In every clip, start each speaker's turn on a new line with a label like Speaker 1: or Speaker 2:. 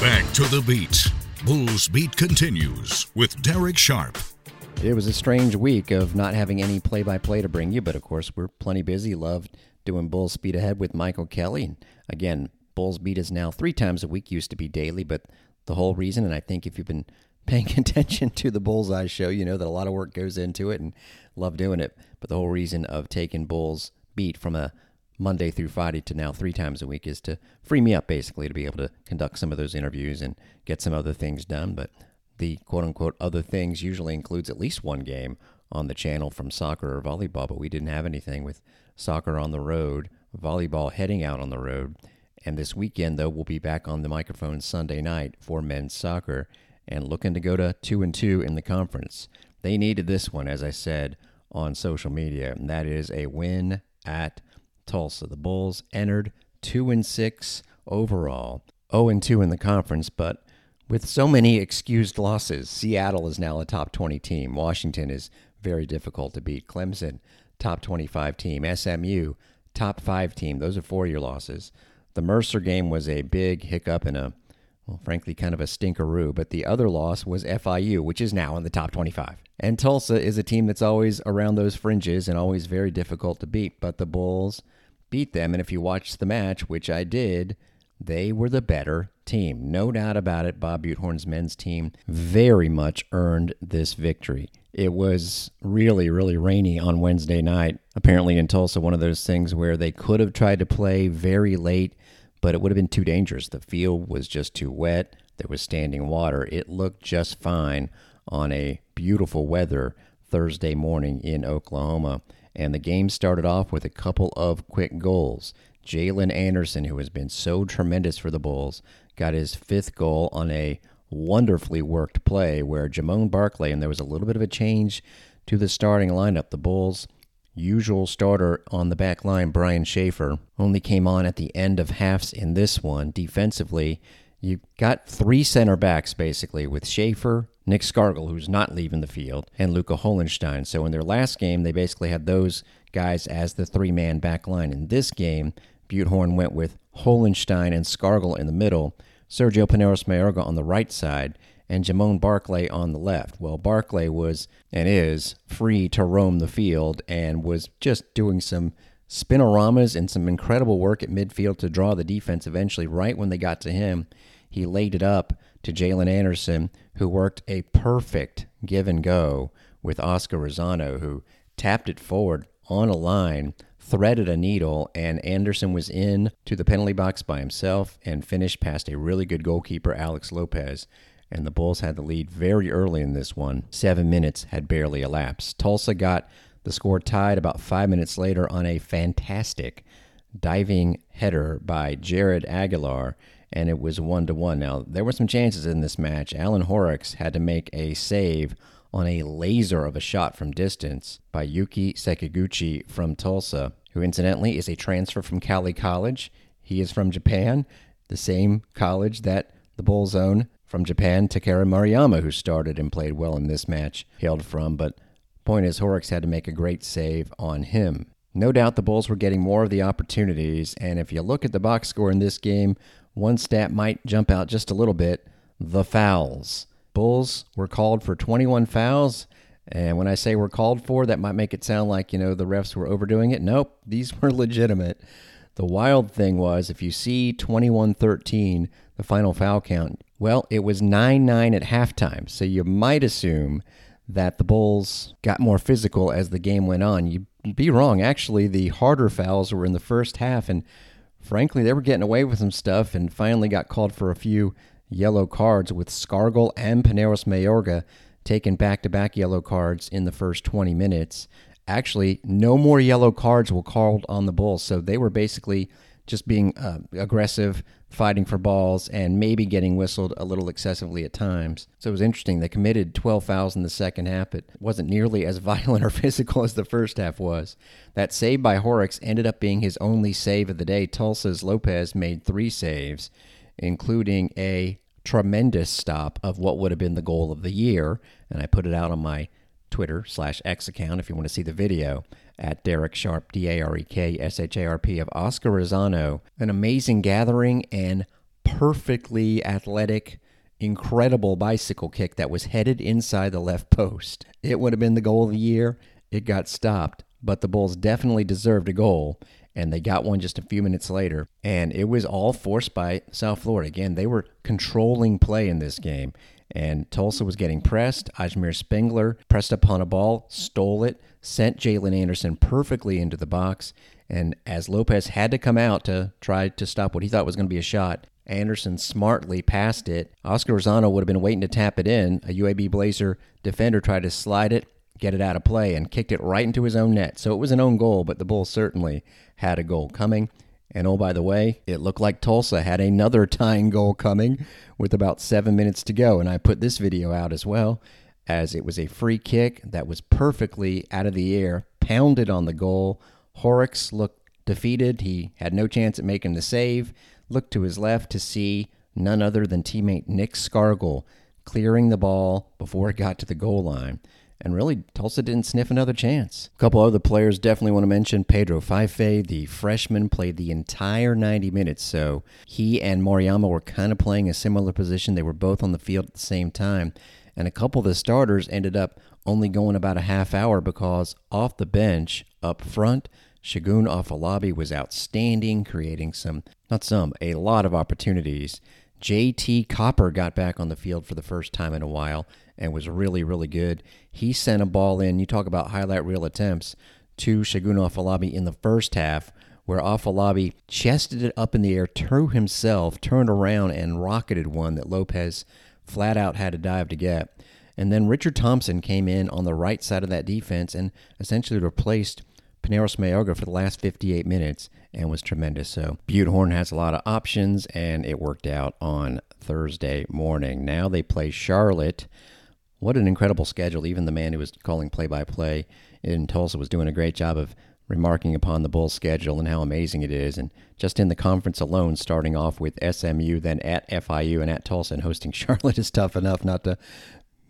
Speaker 1: Back to the beat. Bulls Beat continues with Derek Sharp.
Speaker 2: It was a strange week of not having any play by play to bring you, but of course, we're plenty busy. Loved doing Bulls Speed Ahead with Michael Kelly. And again, Bulls Beat is now three times a week, used to be daily, but the whole reason, and I think if you've been paying attention to the Bullseye show, you know that a lot of work goes into it and love doing it. But the whole reason of taking Bulls Beat from a Monday through Friday to now three times a week is to free me up basically to be able to conduct some of those interviews and get some other things done. But the quote unquote other things usually includes at least one game on the channel from soccer or volleyball, but we didn't have anything with soccer on the road, volleyball heading out on the road. And this weekend, though, we'll be back on the microphone Sunday night for men's soccer and looking to go to two and two in the conference. They needed this one, as I said on social media, and that is a win at Tulsa. The Bulls entered 2 and 6 overall, 0 and 2 in the conference, but with so many excused losses, Seattle is now a top 20 team. Washington is very difficult to beat. Clemson, top 25 team. SMU, top 5 team. Those are four-year losses. The Mercer game was a big hiccup and a well, frankly, kind of a stinkeroo, but the other loss was FIU, which is now in the top 25. And Tulsa is a team that's always around those fringes and always very difficult to beat, but the Bulls beat them. And if you watched the match, which I did, they were the better team. No doubt about it. Bob Butehorn's men's team very much earned this victory. It was really, really rainy on Wednesday night. Apparently, in Tulsa, one of those things where they could have tried to play very late, but it would have been too dangerous. The field was just too wet. There was standing water. It looked just fine on a beautiful weather Thursday morning in Oklahoma and the game started off with a couple of quick goals. Jalen Anderson, who has been so tremendous for the Bulls, got his fifth goal on a wonderfully worked play where Jamone Barkley, and there was a little bit of a change to the starting lineup. The Bulls' usual starter on the back line, Brian Schaefer, only came on at the end of halves in this one. Defensively, you've got three center backs basically with Schaefer, Nick Scargill, who's not leaving the field, and Luca Hollenstein. So in their last game, they basically had those guys as the three man back line. In this game, Butehorn went with Hollenstein and Scargill in the middle, Sergio Pineros Mayorga on the right side, and Jamone Barclay on the left. Well, Barclay was and is free to roam the field and was just doing some spinoramas and some incredible work at midfield to draw the defense eventually. Right when they got to him, he laid it up to Jalen Anderson, who worked a perfect give and go with Oscar Rosano, who tapped it forward on a line, threaded a needle, and Anderson was in to the penalty box by himself and finished past a really good goalkeeper, Alex Lopez. And the Bulls had the lead very early in this one. Seven minutes had barely elapsed. Tulsa got the score tied about five minutes later on a fantastic diving header by Jared Aguilar and it was one to one. Now there were some chances in this match. Alan Horrocks had to make a save on a laser of a shot from distance by Yuki Sekiguchi from Tulsa, who incidentally is a transfer from Cali College. He is from Japan, the same college that the Bulls own from Japan. Takara Maruyama, who started and played well in this match, hailed from. But point is, Horrocks had to make a great save on him. No doubt the Bulls were getting more of the opportunities, and if you look at the box score in this game, one stat might jump out just a little bit the fouls. Bulls were called for 21 fouls. And when I say were called for, that might make it sound like, you know, the refs were overdoing it. Nope, these were legitimate. The wild thing was if you see 21 13, the final foul count, well, it was 9 9 at halftime. So you might assume that the Bulls got more physical as the game went on. You'd be wrong. Actually, the harder fouls were in the first half. And frankly, they were getting away with some stuff and finally got called for a few yellow cards with Scargill and Pineros Mayorga taking back to back yellow cards in the first 20 minutes. Actually, no more yellow cards were called on the Bulls, so they were basically just being uh, aggressive, fighting for balls, and maybe getting whistled a little excessively at times. So it was interesting. They committed 12 fouls in the second half. It wasn't nearly as violent or physical as the first half was. That save by Horrocks ended up being his only save of the day. Tulsa's Lopez made three saves, including a tremendous stop of what would have been the goal of the year. And I put it out on my Twitter slash X account if you want to see the video at Derek Sharp, D A R E K S H A R P, of Oscar Rosano. An amazing gathering and perfectly athletic, incredible bicycle kick that was headed inside the left post. It would have been the goal of the year. It got stopped, but the Bulls definitely deserved a goal, and they got one just a few minutes later. And it was all forced by South Florida. Again, they were controlling play in this game, and Tulsa was getting pressed. Ajmer Spengler pressed upon a ball, stole it, sent Jalen Anderson perfectly into the box. And as Lopez had to come out to try to stop what he thought was going to be a shot, Anderson smartly passed it. Oscar Lozano would have been waiting to tap it in. A UAB Blazer defender tried to slide it, get it out of play, and kicked it right into his own net. So it was an own goal, but the Bulls certainly had a goal coming. And oh, by the way, it looked like Tulsa had another tying goal coming with about seven minutes to go. And I put this video out as well, as it was a free kick that was perfectly out of the air, pounded on the goal. Horrocks looked defeated. He had no chance at making the save. Looked to his left to see none other than teammate Nick Scargill clearing the ball before it got to the goal line. And really, Tulsa didn't sniff another chance. A couple other players definitely want to mention. Pedro Fife, the freshman, played the entire 90 minutes. So he and Moriyama were kind of playing a similar position. They were both on the field at the same time. And a couple of the starters ended up only going about a half hour because off the bench, up front, Segun Afolabi was outstanding, creating some, not some, a lot of opportunities. JT Copper got back on the field for the first time in a while and was really, really good. He sent a ball in. You talk about highlight reel attempts to Segun Afolabi in the first half, where Afolabi chested it up in the air, threw himself, turned around, and rocketed one that Lopez flat out had to dive to get. And then Richard Thompson came in on the right side of that defense and essentially replaced Pineros Mayorga for the last 58 minutes and was tremendous. So Butehorn has a lot of options, and it worked out on Thursday morning. Now they play Charlotte what an incredible schedule. Even the man who was calling play by play in Tulsa was doing a great job of remarking upon the Bulls' schedule and how amazing it is. And just in the conference alone, starting off with SMU, then at FIU and at Tulsa, and hosting Charlotte is tough enough not to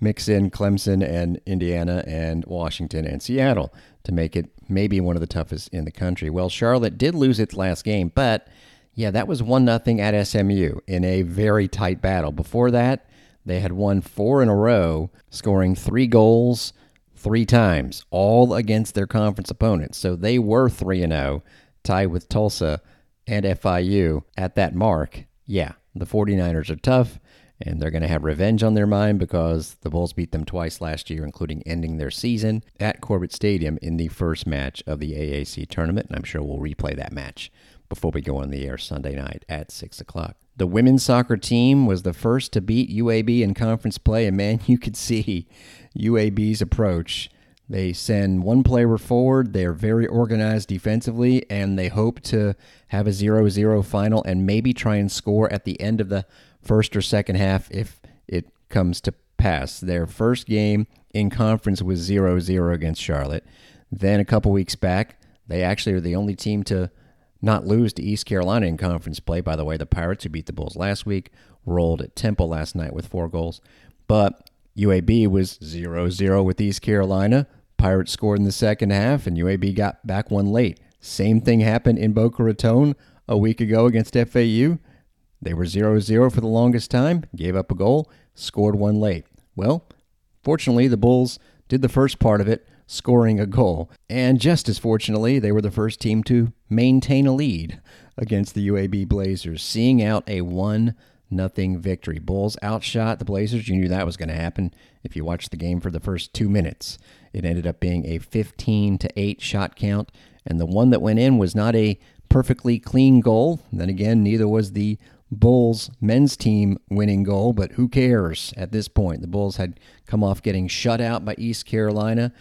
Speaker 2: mix in Clemson and Indiana and Washington and Seattle to make it maybe one of the toughest in the country. Well, Charlotte did lose its last game, but yeah, that was one nothing at SMU in a very tight battle. Before that, they had won four in a row, scoring three goals three times, all against their conference opponents. So they were 3 and 0, tied with Tulsa and FIU at that mark. Yeah, the 49ers are tough, and they're going to have revenge on their mind because the Bulls beat them twice last year, including ending their season at Corbett Stadium in the first match of the AAC tournament. And I'm sure we'll replay that match before we go on the air Sunday night at 6 o'clock. The women's soccer team was the first to beat UAB in conference play, and man, you could see UAB's approach. They send one player forward. They're very organized defensively, and they hope to have a 0 0 final and maybe try and score at the end of the first or second half if it comes to pass. Their first game in conference was 0 0 against Charlotte. Then a couple weeks back, they actually are the only team to not lose to East Carolina in conference play. By the way, the Pirates, who beat the Bulls last week, rolled at Temple last night with four goals. But UAB was 0 0 with East Carolina. Pirates scored in the second half, and UAB got back one late. Same thing happened in Boca Raton a week ago against FAU. They were 0 0 for the longest time, gave up a goal, scored one late. Well, fortunately, the Bulls did the first part of it, scoring a goal. And just as fortunately, they were the first team to maintain a lead against the UAB Blazers, seeing out a 1 nothing victory. Bulls outshot the Blazers. You knew that was going to happen if you watched the game for the first 2 minutes. It ended up being a 15 to 8 shot count, and the one that went in was not a perfectly clean goal. Then again, neither was the Bulls men's team winning goal, but who cares at this point? The Bulls had come off getting shut out by East Carolina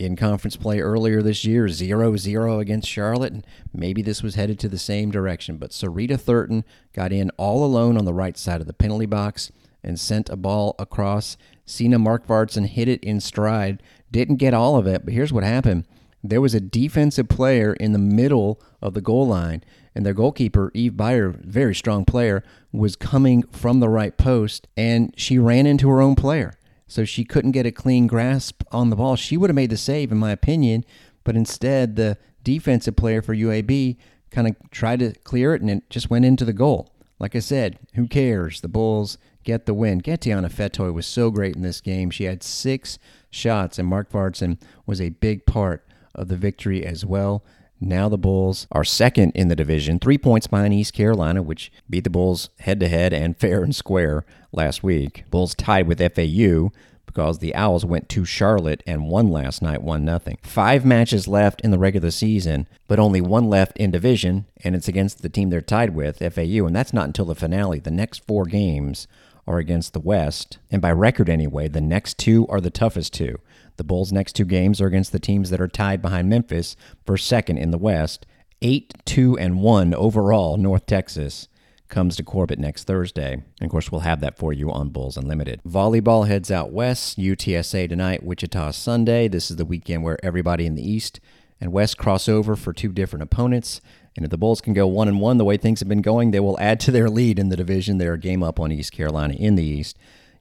Speaker 2: in conference play earlier this year, 0 0 against Charlotte, and maybe this was headed to the same direction. But Sarita Thurton got in all alone on the right side of the penalty box and sent a ball across. Sina Markvartson hit it in stride. Didn't get all of it, but here's what happened. There was a defensive player in the middle of the goal line, and their goalkeeper, Eve Beyer, very strong player, was coming from the right post, and she ran into her own player so she couldn't get a clean grasp on the ball. She would have made the save, in my opinion, but instead the defensive player for UAB kind of tried to clear it and it just went into the goal. like I said, who cares? The Bulls get the win. Getiana Fetoy was so great in this game. She had six shots, and Markvartson was a big part of the victory as well. Now the Bulls are second in the division, three points behind East Carolina, which beat the Bulls head to head and fair and square last week. Bulls tied with FAU because the Owls went to Charlotte and won last night, 1 nothing. Five matches left in the regular season, but only one left in division, and it's against the team they're tied with, FAU, and that's not until the finale. The next four games are against the West, and by record anyway, the next two are the toughest two. The Bulls' next two games are against the teams that are tied behind Memphis for second in the West, 8 2 and 1 overall, North Texas comes to Corbett next Thursday. And of course, we'll have that for you on Bulls Unlimited. Volleyball heads out west, UTSA tonight, Wichita Sunday. This is the weekend where everybody in the East and West cross over for two different opponents. And if the Bulls can go one and one the way things have been going, they will add to their lead in the division. They're a game up on East Carolina in the East.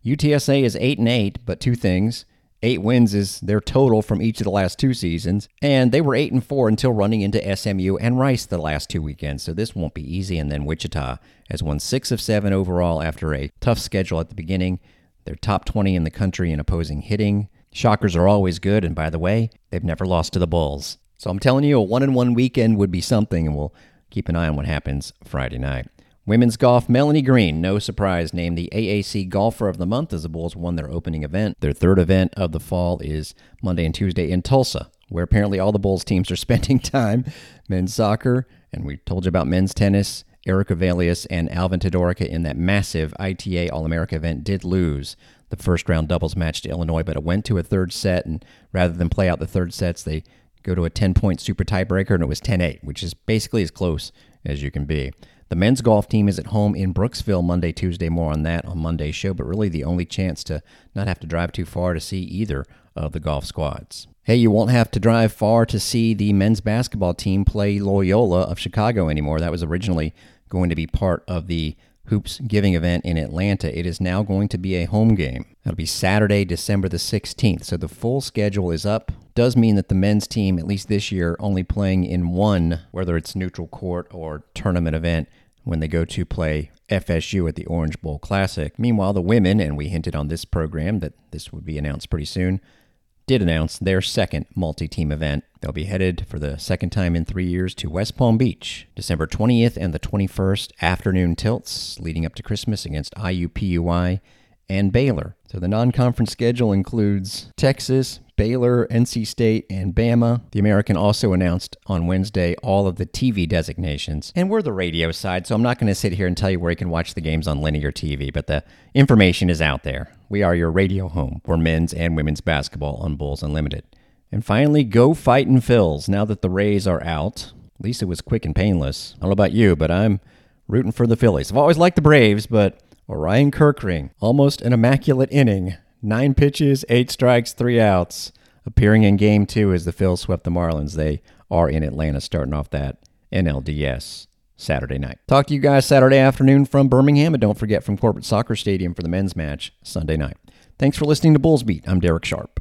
Speaker 2: UTSA is eight and eight, but two things. Eight wins is their total from each of the last two seasons, and they were eight and four until running into SMU and Rice the last two weekends. So this won't be easy. And then Wichita has won six of seven overall after a tough schedule at the beginning. They're top 20 in the country in opposing hitting. Shockers are always good, and by the way, they've never lost to the Bulls. So I'm telling you, a one and one weekend would be something, and we'll keep an eye on what happens Friday night. Women's golf, Melanie Green, no surprise, named the AAC Golfer of the Month as the Bulls won their opening event. Their third event of the fall is Monday and Tuesday in Tulsa, where apparently all the Bulls teams are spending time. Men's soccer, and we told you about men's tennis. Erica Valius and Alvin Todorica in that massive ITA All America event did lose the first round doubles match to Illinois, but it went to a third set, and rather than play out the third sets, they go to a 10 point super tiebreaker, and it was 10 8, which is basically as close as you can be. The men's golf team is at home in Brooksville Monday, Tuesday. More on that on Monday's show, but really the only chance to not have to drive too far to see either of the golf squads. Hey, you won't have to drive far to see the men's basketball team play Loyola of Chicago anymore. That was originally going to be part of the Hoopsgiving event in Atlanta. It is now going to be a home game. That'll be Saturday, December the 16th. So the full schedule is up. Does mean that the men's team, at least this year, only playing in one, whether it's neutral court or tournament event, when they go to play FSU at the Orange Bowl Classic. Meanwhile, the women, and we hinted on this program that this would be announced pretty soon, did announce their second multi team event. They'll be headed for the second time in three years to West Palm Beach, December 20th and the 21st, afternoon tilts leading up to Christmas against IUPUI and Baylor. So the non conference schedule includes Texas, Baylor, NC State, and Bama. The American also announced on Wednesday all of the TV designations. And we're the radio side, so I'm not going to sit here and tell you where you can watch the games on linear TV, but the information is out there. We are your radio home for men's and women's basketball on Bulls Unlimited. And finally, go Fightin' Phils. Now that the Rays are out, at least it was quick and painless. I don't know about you, but I'm rooting for the Phillies. I've always liked the Braves, but Orion Kerkering, almost an immaculate inning, nine pitches, eight strikes, three outs, appearing in game two as the Phils swept the Marlins. They are in Atlanta starting off that NLDS Saturday night. Talk to you guys Saturday afternoon from Birmingham, and don't forget from Corbett Soccer Stadium for the men's match Sunday night. Thanks for listening to Bulls Beat. I'm Derek Sharp.